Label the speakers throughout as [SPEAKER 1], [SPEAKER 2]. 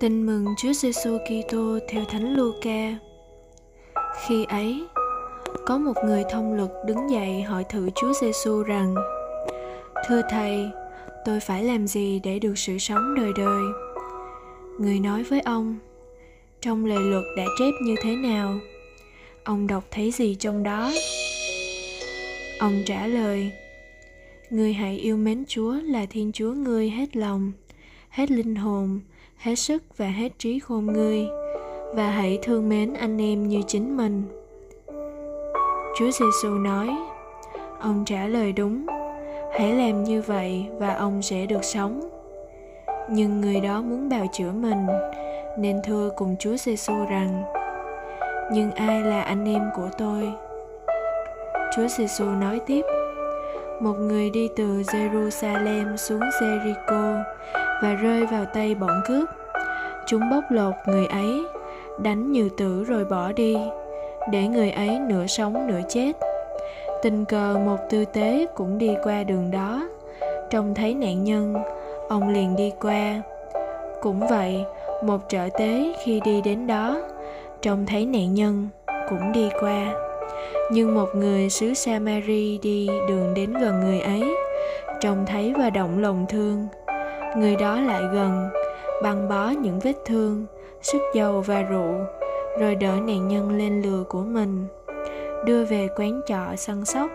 [SPEAKER 1] Tin mừng Chúa Giêsu Kitô theo Thánh Luca. Khi ấy, có một người thông luật đứng dậy hỏi thử Chúa Giêsu rằng: "Thưa thầy, tôi phải làm gì để được sự sống đời đời?" Người nói với ông: "Trong lề luật đã chép như thế nào? Ông đọc thấy gì trong đó?" Ông trả lời: "Ngươi hãy yêu mến Chúa là Thiên Chúa ngươi hết lòng, hết linh hồn, hết sức và hết trí khôn ngươi và hãy thương mến anh em như chính mình. Chúa giêsu nói, ông trả lời đúng. Hãy làm như vậy và ông sẽ được sống. Nhưng người đó muốn bào chữa mình, nên thưa cùng chúa giêsu rằng, nhưng ai là anh em của tôi? Chúa giêsu nói tiếp, một người đi từ jerusalem xuống jericho và rơi vào tay bọn cướp. Chúng bóc lột người ấy, đánh như tử rồi bỏ đi, để người ấy nửa sống nửa chết. Tình cờ một tư tế cũng đi qua đường đó. Trông thấy nạn nhân, ông liền đi qua. Cũng vậy, một trợ tế khi đi đến đó, trông thấy nạn nhân cũng đi qua. Nhưng một người xứ samari đi đường đến gần người ấy, trông thấy và động lòng thương người đó lại gần, băng bó những vết thương, sức dầu và rượu, rồi đỡ nạn nhân lên lừa của mình, đưa về quán trọ săn sóc.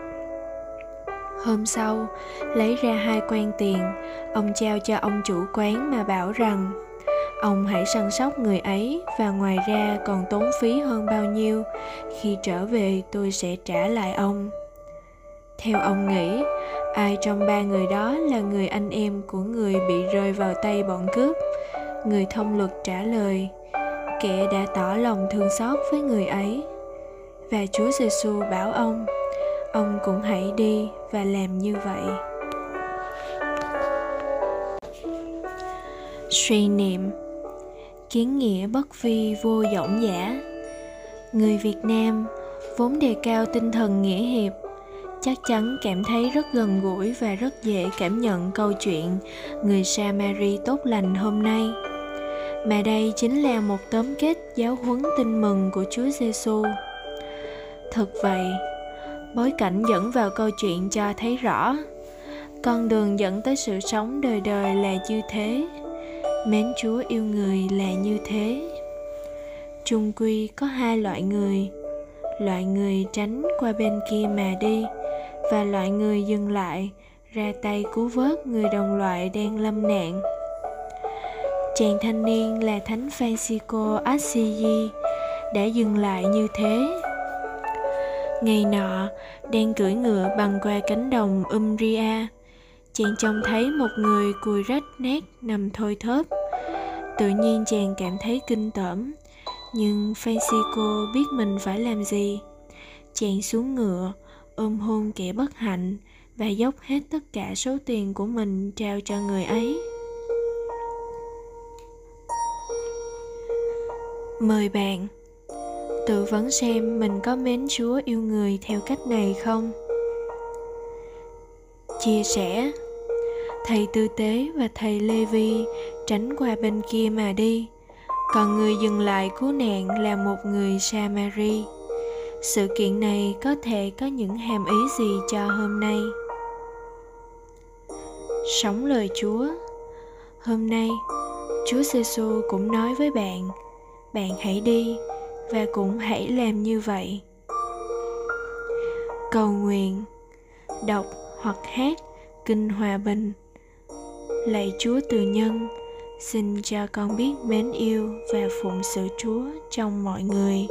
[SPEAKER 1] Hôm sau, lấy ra hai quan tiền, ông trao cho ông chủ quán mà bảo rằng, ông hãy săn sóc người ấy và ngoài ra còn tốn phí hơn bao nhiêu. Khi trở về tôi sẽ trả lại ông. Theo ông nghĩ ai trong ba người đó là người anh em của người bị rơi vào tay bọn cướp? Người thông luật trả lời, kẻ đã tỏ lòng thương xót với người ấy. Và chúa giêsu bảo ông ông cũng hãy đi và làm như vậy. Suy niệm, kiến nghĩa bất vi vô vọng giả người việt nam, vốn đề cao tinh thần nghĩa hiệp chắc chắn cảm thấy rất gần gũi và rất dễ cảm nhận câu chuyện người Samari tốt lành hôm nay. Mà đây chính là một tóm kết giáo huấn tin mừng của Chúa Giêsu. thật vậy, bối cảnh dẫn vào câu chuyện cho thấy rõ con đường dẫn tới sự sống đời đời là như thế mến chúa yêu người là như thế chung quy có hai loại người loại người tránh qua bên kia mà đi và loại người dừng lại, ra tay cứu vớt người đồng loại đang lâm nạn. Chàng thanh niên là thánh Francisco Assisi đã dừng lại như thế. Ngày nọ, đang cưỡi ngựa bằng qua cánh đồng Umbria, chàng trông thấy một người cùi rách nát nằm thôi thớp. Tự nhiên chàng cảm thấy kinh tởm, nhưng Francisco biết mình phải làm gì. Chàng xuống ngựa ôm hôn kẻ bất hạnh và dốc hết tất cả số tiền của mình trao cho người ấy. Mời bạn, tự vấn xem mình có mến chúa yêu người theo cách này không? Chia sẻ, thầy tư tế và thầy lê vi tránh qua bên kia mà đi, còn người dừng lại cứu nạn là một người samari sự kiện này có thể có những hàm ý gì cho hôm nay? Sống lời chúa. Hôm nay, chúa giêsu cũng nói với bạn bạn hãy đi và cũng hãy làm như vậy. Cầu nguyện, đọc hoặc hát kinh hòa bình. Lạy chúa từ nhân, xin cho con biết mến yêu và phụng sự chúa trong mọi người.